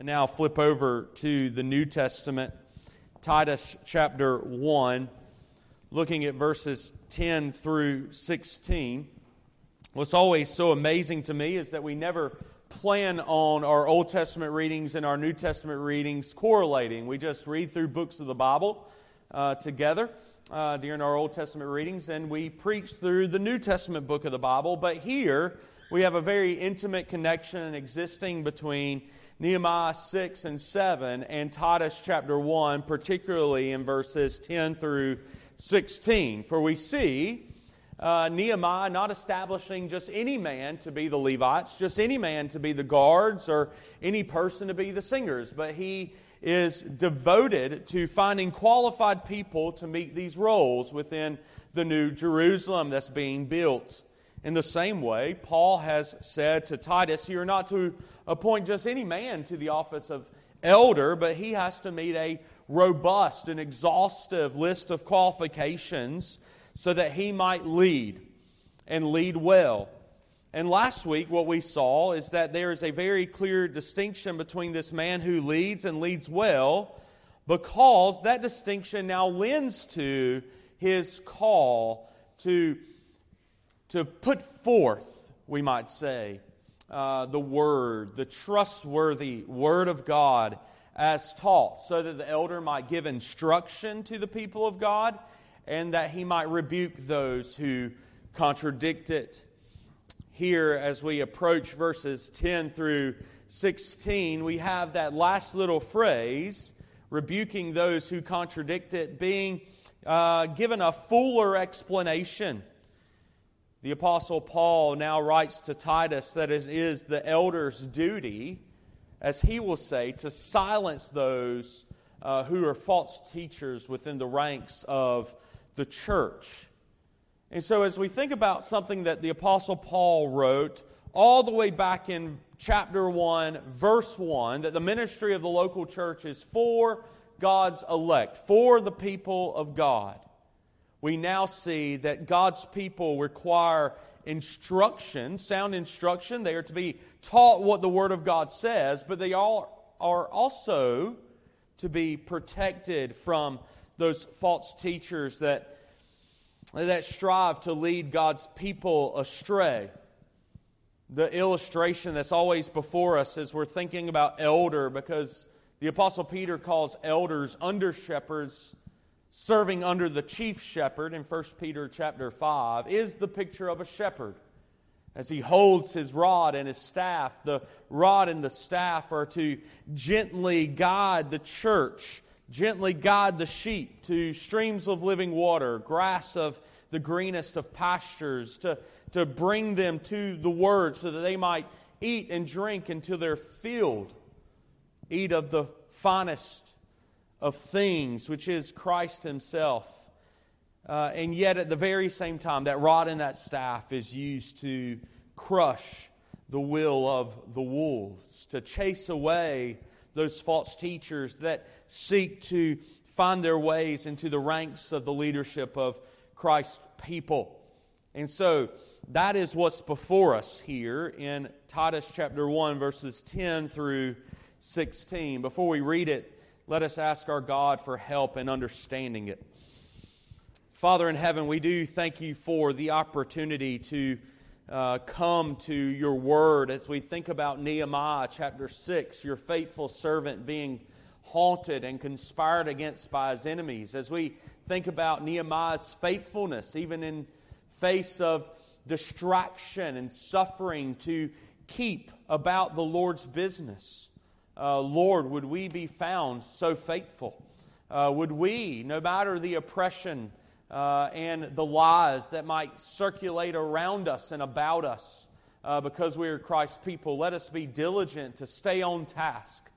And now flip over to the New Testament, Titus chapter 1, looking at verses 10 through 16. What's always so amazing to me is that we never plan on our Old Testament readings and our New Testament readings correlating. We just read through books of the Bible uh, together uh, during our Old Testament readings, and we preach through the New Testament book of the Bible. But here, we have a very intimate connection existing between Nehemiah 6 and 7 and Titus chapter 1, particularly in verses 10 through 16. For we see uh, Nehemiah not establishing just any man to be the Levites, just any man to be the guards, or any person to be the singers, but he is devoted to finding qualified people to meet these roles within the new Jerusalem that's being built. In the same way, Paul has said to Titus, You're not to appoint just any man to the office of elder, but he has to meet a robust and exhaustive list of qualifications so that he might lead and lead well. And last week, what we saw is that there is a very clear distinction between this man who leads and leads well, because that distinction now lends to his call to, to put forth, we might say, uh, the Word, the trustworthy Word of God as taught, so that the elder might give instruction to the people of God and that he might rebuke those who contradict it. Here, as we approach verses 10 through 16, we have that last little phrase, rebuking those who contradict it, being uh, given a fuller explanation. The Apostle Paul now writes to Titus that it is the elder's duty, as he will say, to silence those uh, who are false teachers within the ranks of the church. And so, as we think about something that the Apostle Paul wrote all the way back in chapter 1, verse 1, that the ministry of the local church is for God's elect, for the people of God, we now see that God's people require instruction, sound instruction. They are to be taught what the Word of God says, but they all are also to be protected from those false teachers that, that strive to lead God's people astray. The illustration that's always before us as we're thinking about elder, because the Apostle Peter calls elders under shepherds serving under the chief shepherd in 1 Peter chapter 5 is the picture of a shepherd as he holds his rod and his staff. The rod and the staff are to gently guide the church gently guide the sheep to streams of living water, grass of the greenest of pastures, to, to bring them to the word so that they might eat and drink until they're filled, eat of the finest of things, which is Christ Himself. Uh, and yet, at the very same time, that rod and that staff is used to crush the will of the wolves, to chase away those false teachers that seek to find their ways into the ranks of the leadership of Christ's people. And so that is what's before us here in Titus chapter 1, verses 10 through 16. Before we read it, let us ask our God for help in understanding it. Father in heaven, we do thank you for the opportunity to uh, come to your word as we think about Nehemiah chapter 6, your faithful servant being haunted and conspired against by his enemies. As we think about Nehemiah's faithfulness, even in face of distraction and suffering to keep about the Lord's business. Uh, Lord, would we be found so faithful? Uh, would we, no matter the oppression uh, and the lies that might circulate around us and about us uh, because we are Christ's people. Let us be diligent to stay on task,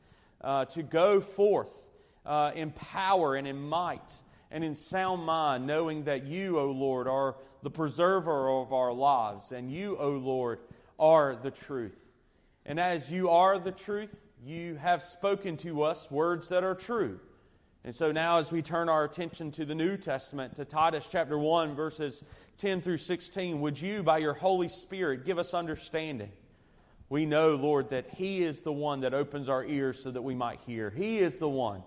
uh, to go forth uh, in power and in might and in sound mind, knowing that you, O Lord, are the preserver of our lives, and you, O Lord, are the truth. And as you are the truth, you have spoken to us words that are true. And so now, as we turn our attention to the New Testament, to Titus chapter 1, verses 10 through 16, would you, by your Holy Spirit, give us understanding? We know, Lord, that He is the one that opens our ears so that we might hear. He is the one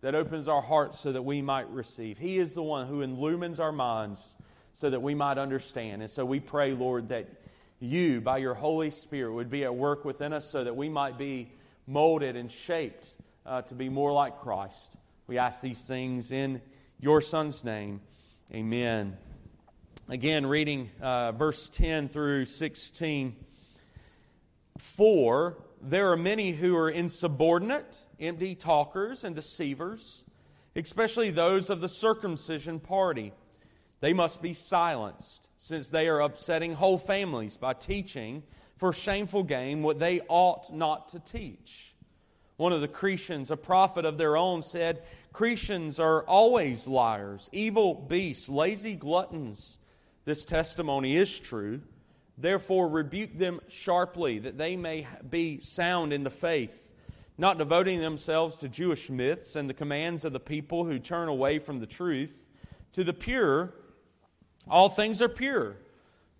that opens our hearts so that we might receive. He is the one who illumines our minds so that we might understand. And so we pray, Lord, that you, by your Holy Spirit, would be at work within us so that we might be molded and shaped uh, to be more like Christ. We ask these things in your Son's name. Amen. Again, reading uh, verse 10 through 16. For there are many who are insubordinate, empty talkers, and deceivers, especially those of the circumcision party. They must be silenced, since they are upsetting whole families by teaching for shameful gain what they ought not to teach. One of the Cretians, a prophet of their own, said, Cretians are always liars, evil beasts, lazy gluttons. This testimony is true. Therefore, rebuke them sharply, that they may be sound in the faith, not devoting themselves to Jewish myths and the commands of the people who turn away from the truth. To the pure, all things are pure,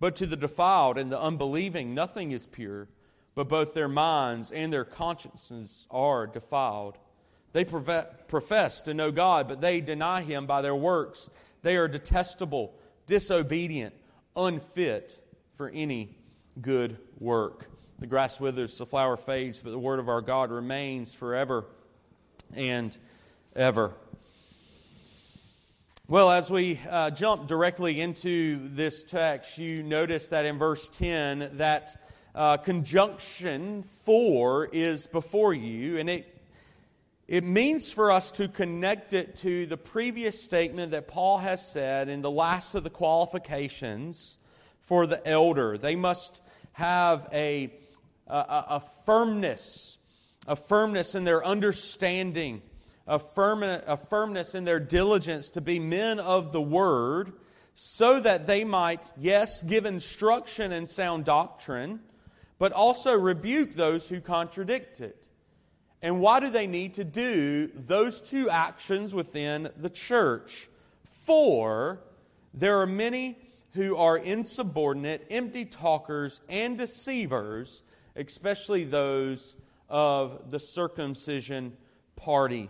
but to the defiled and the unbelieving, nothing is pure, but both their minds and their consciences are defiled. They profess to know God, but they deny Him by their works. They are detestable, disobedient, unfit for any good work. The grass withers, the flower fades, but the word of our God remains forever and ever. Well, as we uh, jump directly into this text, you notice that in verse 10, that uh, conjunction for is before you, and it it means for us to connect it to the previous statement that Paul has said in the last of the qualifications for the elder. They must have a, a, a firmness, a firmness in their understanding, a, firm, a firmness in their diligence to be men of the word, so that they might, yes, give instruction and sound doctrine, but also rebuke those who contradict it. And why do they need to do those two actions within the church? For there are many who are insubordinate, empty talkers, and deceivers, especially those of the circumcision party.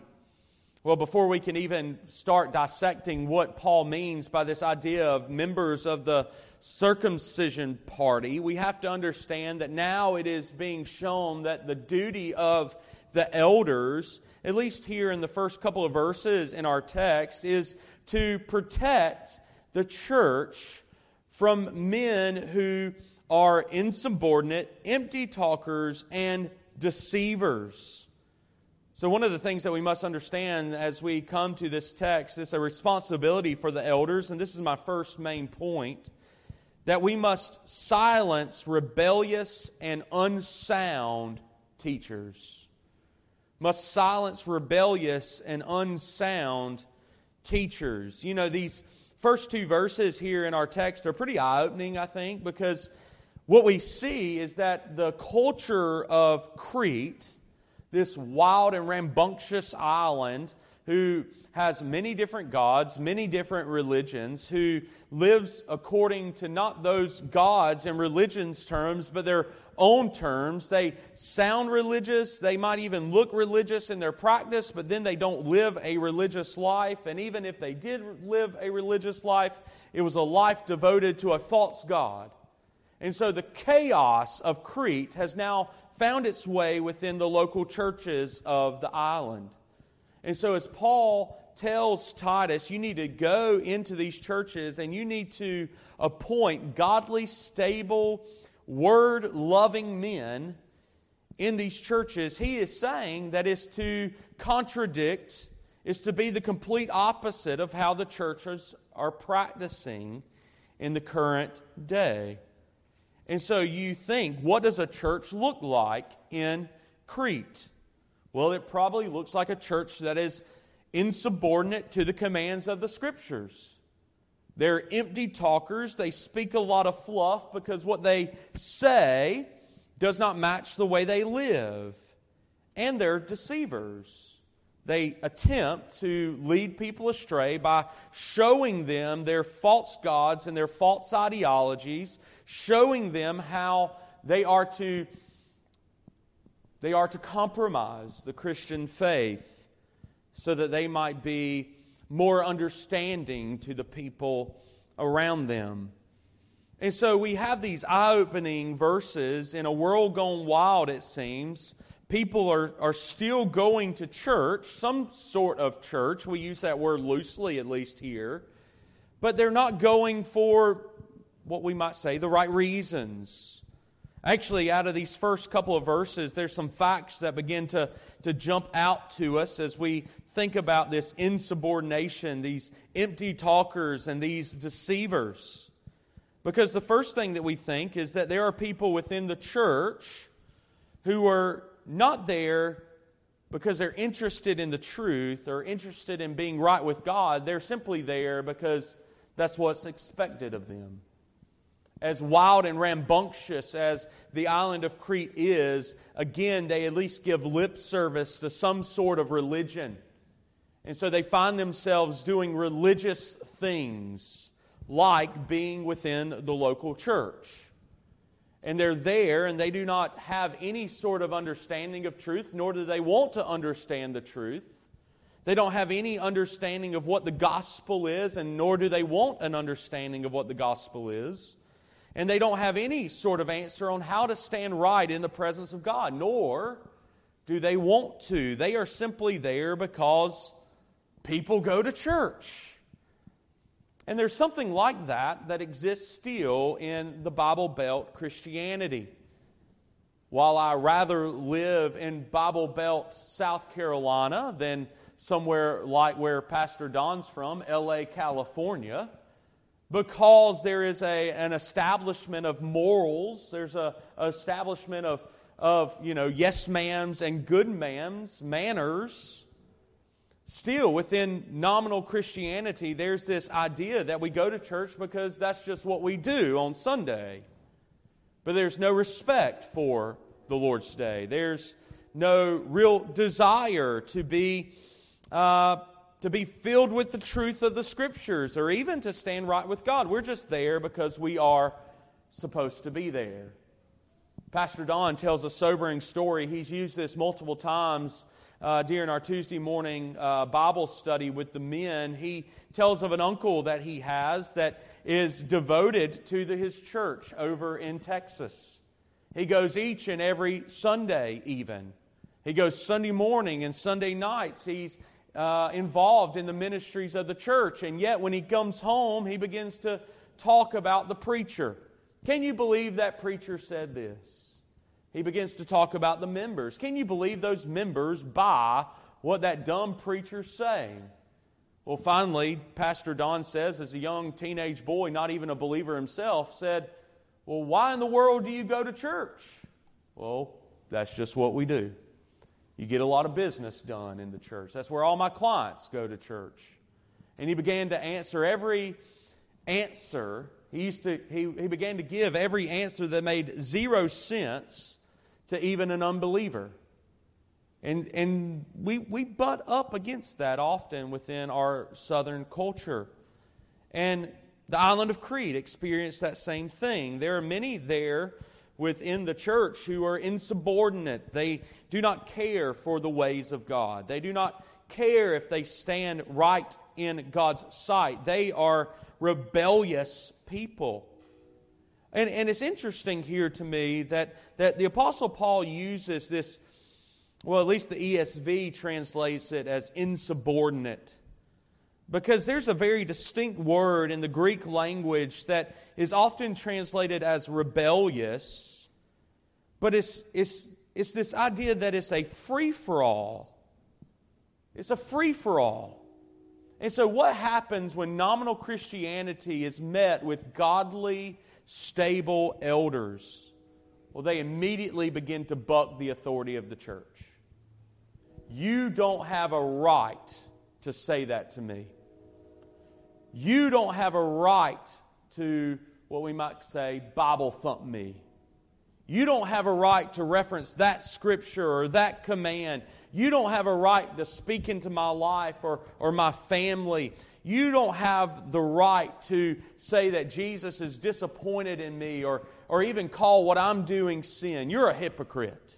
Well, before we can even start dissecting what Paul means by this idea of members of the circumcision party, we have to understand that now it is being shown that the duty of the elders, at least here in the first couple of verses in our text, is to protect the church from men who are insubordinate, empty talkers, and deceivers. So, one of the things that we must understand as we come to this text is a responsibility for the elders, and this is my first main point that we must silence rebellious and unsound teachers must silence rebellious and unsound teachers. You know, these first two verses here in our text are pretty eye opening, I think, because what we see is that the culture of Crete, this wild and rambunctious island, who has many different gods, many different religions, who lives according to not those gods and religions terms, but their own terms. They sound religious, they might even look religious in their practice, but then they don't live a religious life. And even if they did live a religious life, it was a life devoted to a false God. And so the chaos of Crete has now found its way within the local churches of the island. And so, as Paul tells Titus, you need to go into these churches and you need to appoint godly, stable, word loving men in these churches, he is saying that is to contradict, is to be the complete opposite of how the churches are practicing in the current day. And so you think, what does a church look like in Crete? Well, it probably looks like a church that is insubordinate to the commands of the scriptures. They're empty talkers. They speak a lot of fluff because what they say does not match the way they live. And they're deceivers. They attempt to lead people astray by showing them their false gods and their false ideologies, showing them how they are to They are to compromise the Christian faith so that they might be more understanding to the people around them. And so we have these eye opening verses in a world gone wild, it seems. People are, are still going to church, some sort of church. We use that word loosely, at least here. But they're not going for what we might say the right reasons. Actually, out of these first couple of verses, there's some facts that begin to, to jump out to us as we think about this insubordination, these empty talkers, and these deceivers. Because the first thing that we think is that there are people within the church who are not there because they're interested in the truth or interested in being right with God. They're simply there because that's what's expected of them as wild and rambunctious as the island of Crete is, again, they at least give lip service to some sort of religion. And so they find themselves doing religious things like being within the local church. And they're there and they do not have any sort of understanding of truth, nor do they want to understand the truth. They don't have any understanding of what the gospel is, and nor do they want an understanding of what the gospel is. And they don't have any sort of answer on how to stand right in the presence of God, nor do they want to. They are simply there because people go to church. And there's something like that that exists still in the Bible Belt Christianity. While I rather live in Bible Belt, South Carolina, than somewhere like where Pastor Don's from, LA, California, because there is a, an establishment of morals, there's a, establishment of, of, you know, yes ma'ams and good ma'ams, manners. Still, within nominal Christianity, there's this idea that we go to church because that's just what we do on Sunday. But there's no respect for the Lord's Day. There's no real desire to be uh, to be filled with the truth of the scriptures or even to stand right with God. We're just there because we are supposed to be there. Pastor Don tells a sobering story. He's used this multiple times uh, during our Tuesday morning uh, Bible study with the men. He tells of an uncle that he has that is devoted to the, his church over in Texas. He goes each and every Sunday, even. He goes Sunday morning and Sunday nights. He's uh, involved in the ministries of the church. And yet, when he comes home, he begins to talk about the preacher. Can you believe that preacher said this? He begins to talk about the members. Can you believe those members buy what that dumb preacher's saying? Well, finally, Pastor Don says, as a young teenage boy, not even a believer himself, said, Well, why in the world do you go to church? Well, that's just what we do. You get a lot of business done in the church. That's where all my clients go to church. And he began to answer every answer. He, used to, he, he began to give every answer that made zero sense to even an unbeliever. And, and we, we butt up against that often within our southern culture. And the island of Crete experienced that same thing. There are many there within the church who are insubordinate. They do not care for the ways of God. They do not care if they stand right in God's sight. They are rebellious people. And, and it's interesting here to me that, that the Apostle Paul uses this, well, at least the ESV translates it as insubordinate. Because there's a very distinct word in the Greek language that is often translated as rebellious, but it's, it's, it's this idea that it's a free for all. It's a free for all. And so, what happens when nominal Christianity is met with godly, stable elders? Well, they immediately begin to buck the authority of the church. You don't have a right to say that to me. You don't have a right to what we might say, Bible thump me. You don't have a right to reference that scripture or that command. You don't have a right to speak into my life or, or my family. You don't have the right to say that Jesus is disappointed in me or, or even call what I'm doing sin. You're a hypocrite.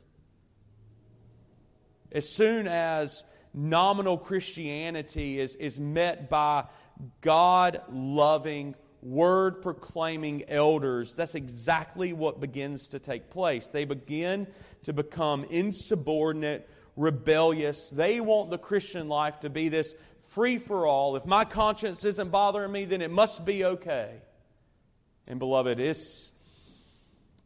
As soon as nominal Christianity is, is met by God loving, word proclaiming elders, that's exactly what begins to take place. They begin to become insubordinate, rebellious. They want the Christian life to be this free for all. If my conscience isn't bothering me, then it must be okay. And beloved, it's,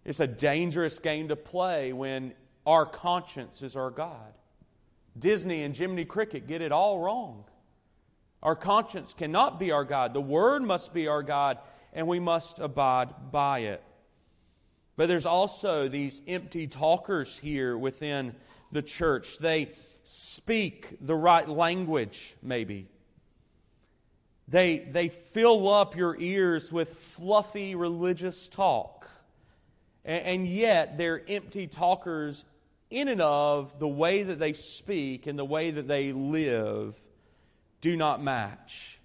it's a dangerous game to play when our conscience is our God. Disney and Jiminy Cricket get it all wrong. Our conscience cannot be our God. The Word must be our God, and we must abide by it. But there's also these empty talkers here within the church. They speak the right language, maybe. They, they fill up your ears with fluffy religious talk. And, and yet, they're empty talkers in and of the way that they speak and the way that they live do not match.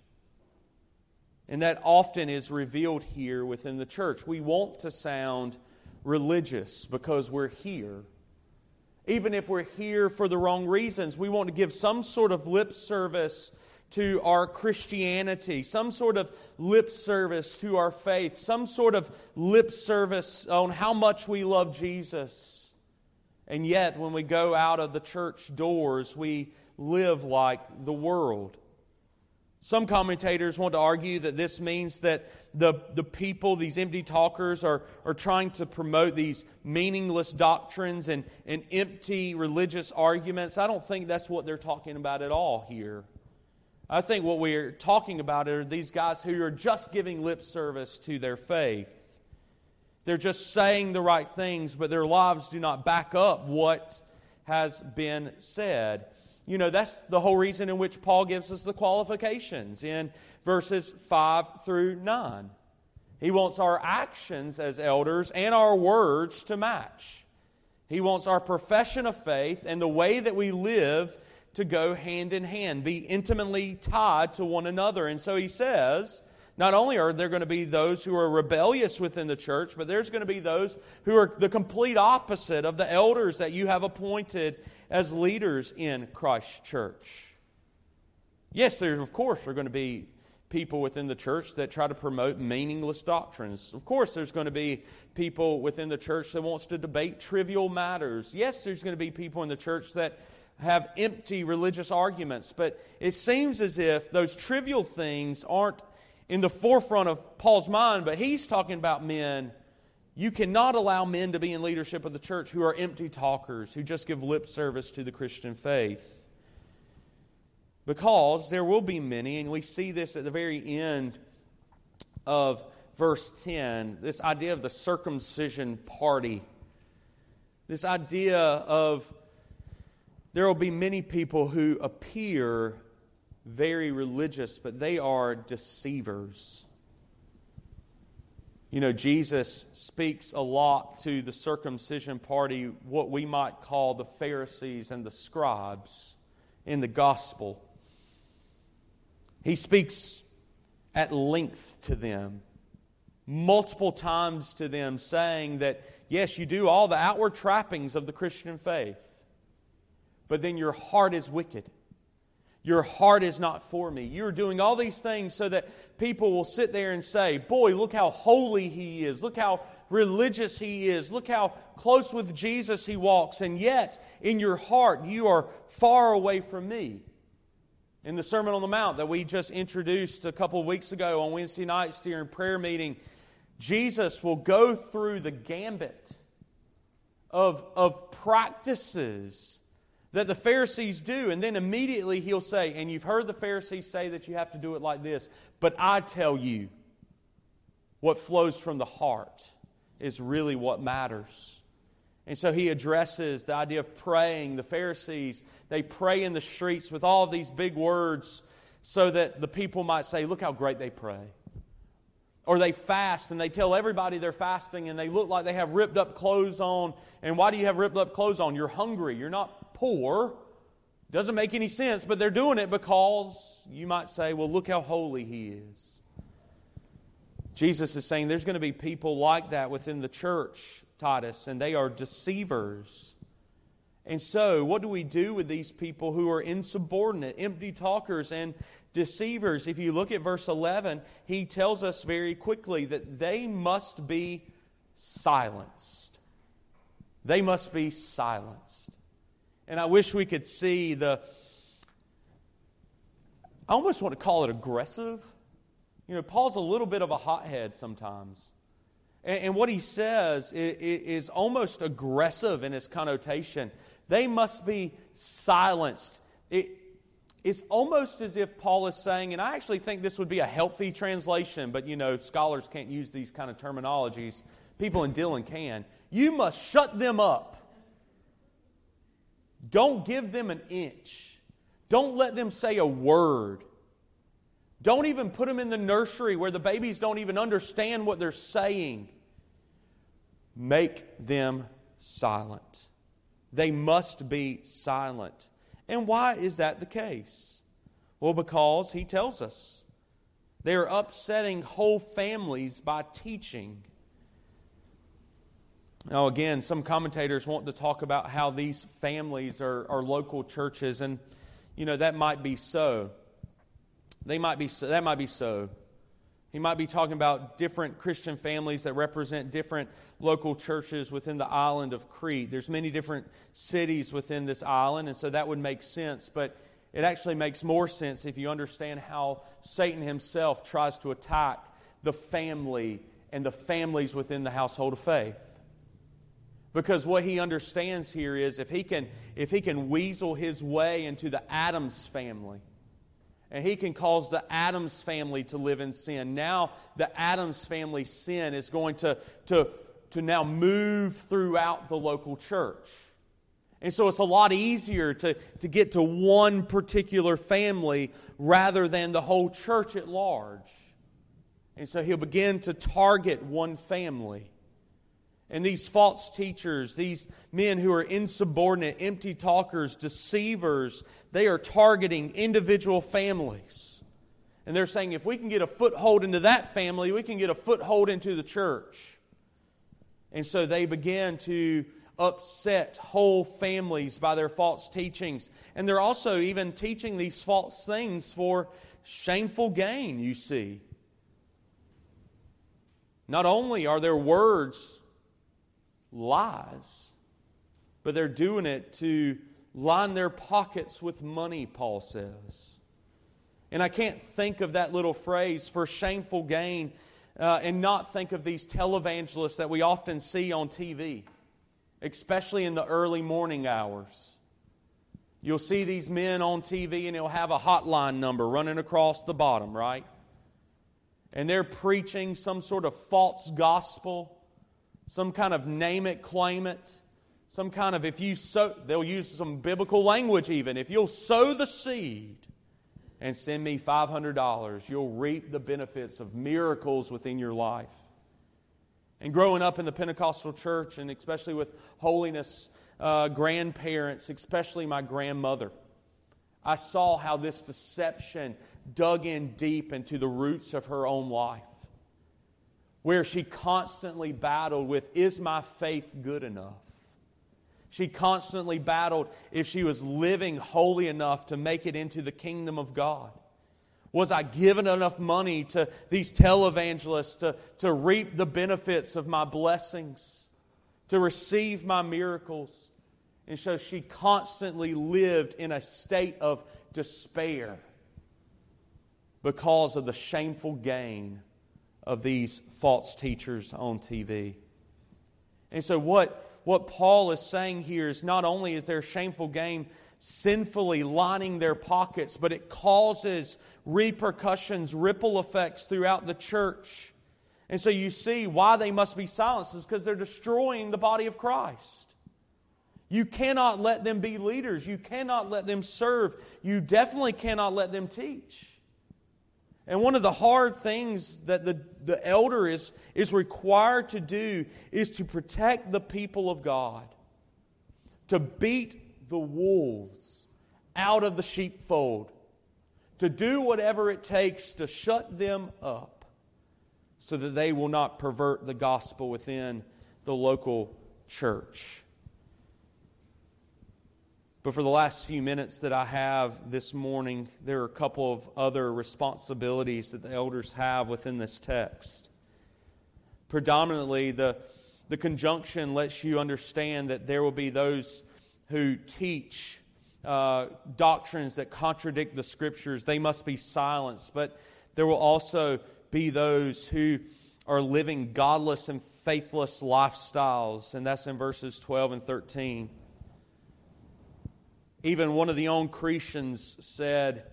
And that often is revealed here within the church. We want to sound religious because we're here. Even if we're here for the wrong reasons, we want to give some sort of lip service to our Christianity, some sort of lip service to our faith, some sort of lip service on how much we love Jesus. And yet, when we go out of the church doors, we live like the world. Some commentators want to argue that this means that the, the people, these empty talkers, are, are trying to promote these meaningless doctrines and, and empty religious arguments. I don't think that's what they're talking about at all here. I think what we're talking about are these guys who are just giving lip service to their faith. They're just saying the right things, but their lives do not back up what has been said. You know, that's the whole reason in which Paul gives us the qualifications in verses 5 through 9. He wants our actions as elders and our words to match. He wants our profession of faith and the way that we live to go hand in hand, be intimately tied to one another. And so he says, not only are there going to be those who are rebellious within the church, but there's going to be those who are the complete opposite of the elders that you have appointed as leaders in Christ's church. Yes, there, of course, are going to be people within the church that try to promote meaningless doctrines. Of course, there's going to be people within the church that wants to debate trivial matters. Yes, there's going to be people in the church that have empty religious arguments, but it seems as if those trivial things aren't in the forefront of Paul's mind, but he's talking about men. You cannot allow men to be in leadership of the church who are empty talkers, who just give lip service to the Christian faith. Because there will be many, and we see this at the very end of verse 10 this idea of the circumcision party. This idea of there will be many people who appear very religious, but they are deceivers. You know, Jesus speaks a lot to the circumcision party, what we might call the Pharisees and the scribes in the gospel. He speaks at length to them, multiple times to them, saying that, yes, you do all the outward trappings of the Christian faith, but then your heart is wicked. Your heart is not for me. You're doing all these things so that people will sit there and say, Boy, look how holy he is. Look how religious he is. Look how close with Jesus he walks. And yet, in your heart, you are far away from me. In the Sermon on the Mount that we just introduced a couple of weeks ago on Wednesday nights during prayer meeting, Jesus will go through the gambit of, of practices that the Pharisees do. And then immediately he'll say, And you've heard the Pharisees say that you have to do it like this, but I tell you, what flows from the heart is really what matters. And so he addresses the idea of praying. The Pharisees, they pray in the streets with all these big words so that the people might say, Look how great they pray. Or they fast and they tell everybody they're fasting and they look like they have ripped up clothes on. And why do you have ripped up clothes on? You're hungry. You're not poor. Doesn't make any sense, but they're doing it because you might say, well, look how holy he is. Jesus is saying there's going to be people like that within the church, Titus, and they are deceivers. And so, what do we do with these people who are insubordinate, empty talkers, and deceivers? If you look at verse 11, he tells us very quickly that they must be silenced. They must be silenced. And I wish we could see the, I almost want to call it aggressive. You know, Paul's a little bit of a hothead sometimes. And, and what he says is, is almost aggressive in its connotation. They must be silenced. It, it's almost as if Paul is saying, and I actually think this would be a healthy translation, but you know, scholars can't use these kind of terminologies. People in Dillon can. You must shut them up. Don't give them an inch. Don't let them say a word. Don't even put them in the nursery where the babies don't even understand what they're saying. Make them silent. They must be silent. And why is that the case? Well, because he tells us they are upsetting whole families by teaching. Now, again, some commentators want to talk about how these families are, are local churches, and you know that might be so. They might be so, that might be so. He might be talking about different Christian families that represent different local churches within the island of Crete. There's many different cities within this island, and so that would make sense. But it actually makes more sense if you understand how Satan himself tries to attack the family and the families within the household of faith. Because what he understands here is if he can, if he can weasel his way into the Adams family, and he can cause the Adams family to live in sin. Now, the Adams family sin is going to, to, to now move throughout the local church. And so it's a lot easier to, to get to one particular family rather than the whole church at large. And so he'll begin to target one family. And these false teachers, these men who are insubordinate, empty talkers, deceivers, they are targeting individual families. And they're saying if we can get a foothold into that family, we can get a foothold into the church. And so they begin to upset whole families by their false teachings. And they're also even teaching these false things for shameful gain, you see. Not only are their words lies, but they're doing it to line their pockets with money, Paul says. And I can't think of that little phrase for shameful gain uh, and not think of these televangelists that we often see on TV, especially in the early morning hours. You'll see these men on TV and they'll have a hotline number running across the bottom, right? And they're preaching some sort of false gospel some kind of name it, claim it, some kind of if you sow, they'll use some biblical language even. If you'll sow the seed and send me $500, you'll reap the benefits of miracles within your life. And growing up in the Pentecostal church, and especially with holiness uh, grandparents, especially my grandmother, I saw how this deception dug in deep into the roots of her own life where she constantly battled with is my faith good enough? She constantly battled if she was living holy enough to make it into the kingdom of God. Was I given enough money to these televangelists to, to reap the benefits of my blessings, to receive my miracles? And so she constantly lived in a state of despair because of the shameful gain of these false teachers on TV. And so, what, what Paul is saying here is not only is their shameful game sinfully lining their pockets, but it causes repercussions, ripple effects throughout the church. And so you see why they must be silenced is because they're destroying the body of Christ. You cannot let them be leaders. You cannot let them serve. You definitely cannot let them teach. And one of the hard things that the, the elder is, is required to do is to protect the people of God, to beat the wolves out of the sheepfold, to do whatever it takes to shut them up so that they will not pervert the gospel within the local church. But for the last few minutes that I have this morning, there are a couple of other responsibilities that the elders have within this text. Predominantly, the, the conjunction lets you understand that there will be those who teach uh, doctrines that contradict the scriptures. They must be silenced. But there will also be those who are living godless and faithless lifestyles, and that's in verses 12 and 13. Even one of the own Cretians said,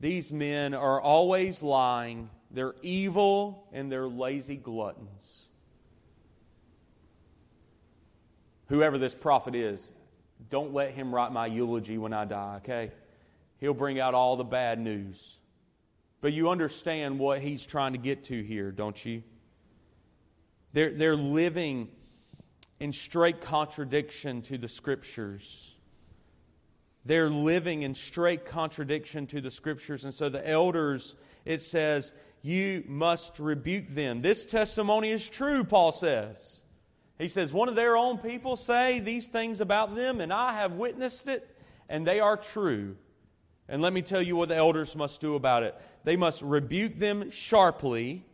These men are always lying, they're evil, and they're lazy gluttons. Whoever this prophet is, don't let him write my eulogy when I die, okay? He'll bring out all the bad news. But you understand what he's trying to get to here, don't you? They're, they're living in straight contradiction to the scriptures. They're living in straight contradiction to the scriptures. And so the elders, it says, you must rebuke them. This testimony is true, Paul says. He says, one of their own people say these things about them, and I have witnessed it, and they are true. And let me tell you what the elders must do about it. They must rebuke them sharply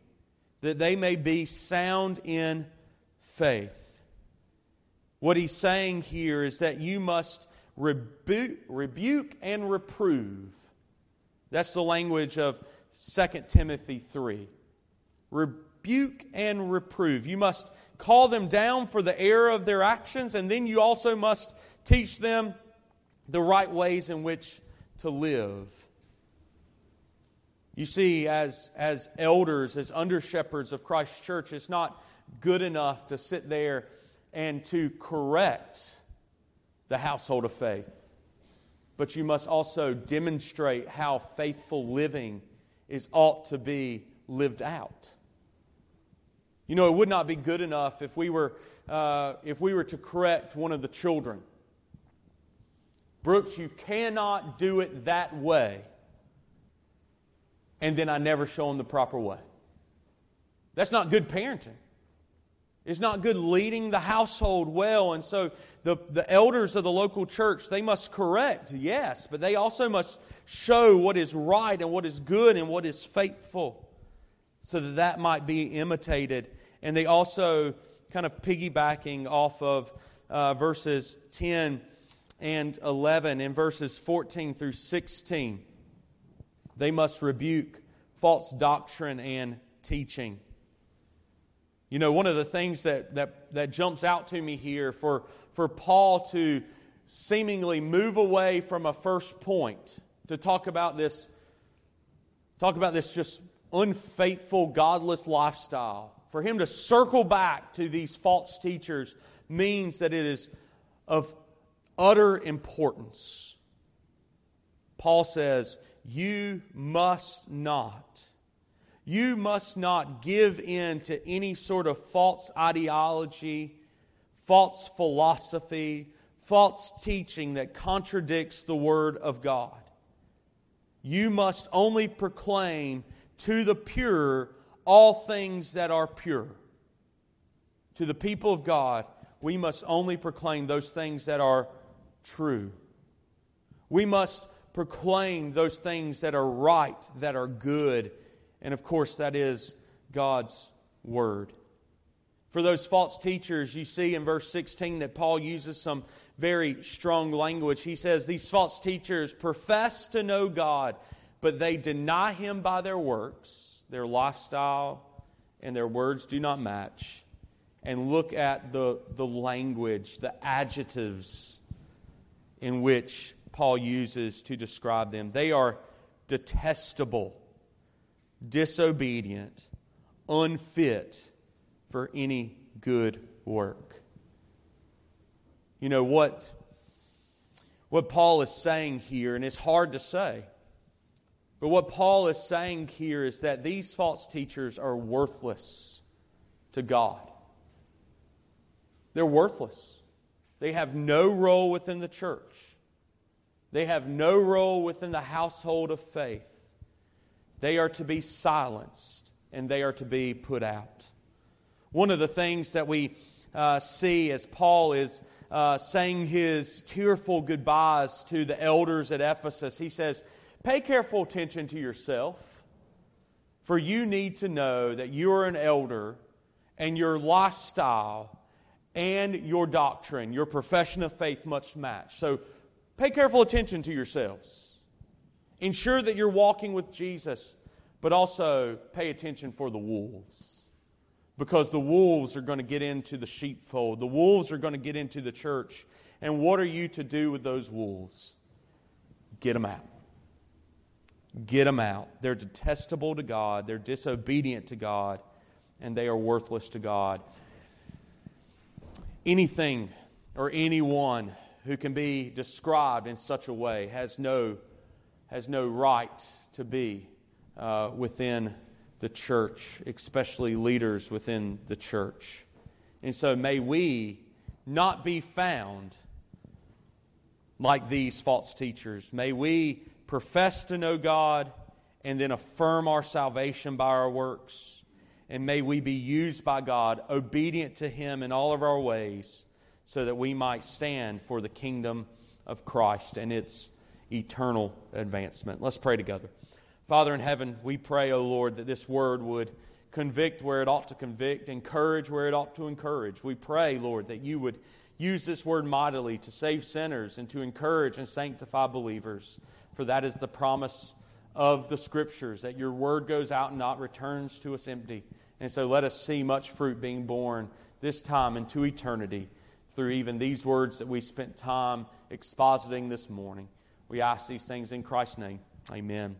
that they may be sound in faith. What he's saying here is that you must rebuke, rebuke and reprove. That's the language of 2 Timothy 3. Rebuke and reprove. You must call them down for the error of their actions, and then you also must teach them the right ways in which to live. You see, as, as elders, as under shepherds of Christ's church, it's not good enough to sit there and to correct the household of faith. But you must also demonstrate how faithful living is ought to be lived out. You know, it would not be good enough if we were, uh, if we were to correct one of the children. Brooks, you cannot do it that way and then I never show them the proper way. That's not good parenting. It's not good leading the household well. And so the, the elders of the local church, they must correct, yes, but they also must show what is right and what is good and what is faithful so that that might be imitated. And they also, kind of piggybacking off of uh, verses 10 and 11, in verses 14 through 16, they must rebuke false doctrine and teaching. You know, one of the things that, that, that jumps out to me here for, for Paul to seemingly move away from a first point to talk about this, talk about this just unfaithful, godless lifestyle, for him to circle back to these false teachers means that it is of utter importance. Paul says, you must not. You must not give in to any sort of false ideology, false philosophy, false teaching that contradicts the Word of God. You must only proclaim to the pure all things that are pure. To the people of God, we must only proclaim those things that are true. We must proclaim those things that are right, that are good. And of course, that is God's Word. For those false teachers, you see in verse 16 that Paul uses some very strong language. He says, These false teachers profess to know God, but they deny Him by their works, their lifestyle, and their words do not match. And look at the, the language, the adjectives in which Paul uses to describe them. They are detestable, disobedient, unfit for any good work. You know what what Paul is saying here and it's hard to say. But what Paul is saying here is that these false teachers are worthless to God. They're worthless. They have no role within the church. They have no role within the household of faith. They are to be silenced and they are to be put out. One of the things that we uh, see as Paul is uh, saying his tearful goodbyes to the elders at Ephesus, he says, Pay careful attention to yourself, for you need to know that you are an elder and your lifestyle and your doctrine, your profession of faith must match. So pay careful attention to yourselves. Ensure that you're walking with Jesus, but also pay attention for the wolves because the wolves are going to get into the sheepfold. The wolves are going to get into the church. And what are you to do with those wolves? Get them out. Get them out. They're detestable to God, they're disobedient to God, and they are worthless to God. Anything or anyone who can be described in such a way has no, has no right to be uh, within the church, especially leaders within the church. And so may we not be found like these false teachers. May we profess to know God and then affirm our salvation by our works. And may we be used by God, obedient to Him in all of our ways, so that we might stand for the kingdom of Christ and its eternal advancement. Let's pray together. Father in heaven, we pray, O oh Lord, that this word would convict where it ought to convict, encourage where it ought to encourage. We pray, Lord, that you would use this word mightily to save sinners and to encourage and sanctify believers. For that is the promise of the Scriptures, that your word goes out and not returns to us empty. And so let us see much fruit being borne this time into eternity through even these words that we spent time expositing this morning. We ask these things in Christ's name. Amen.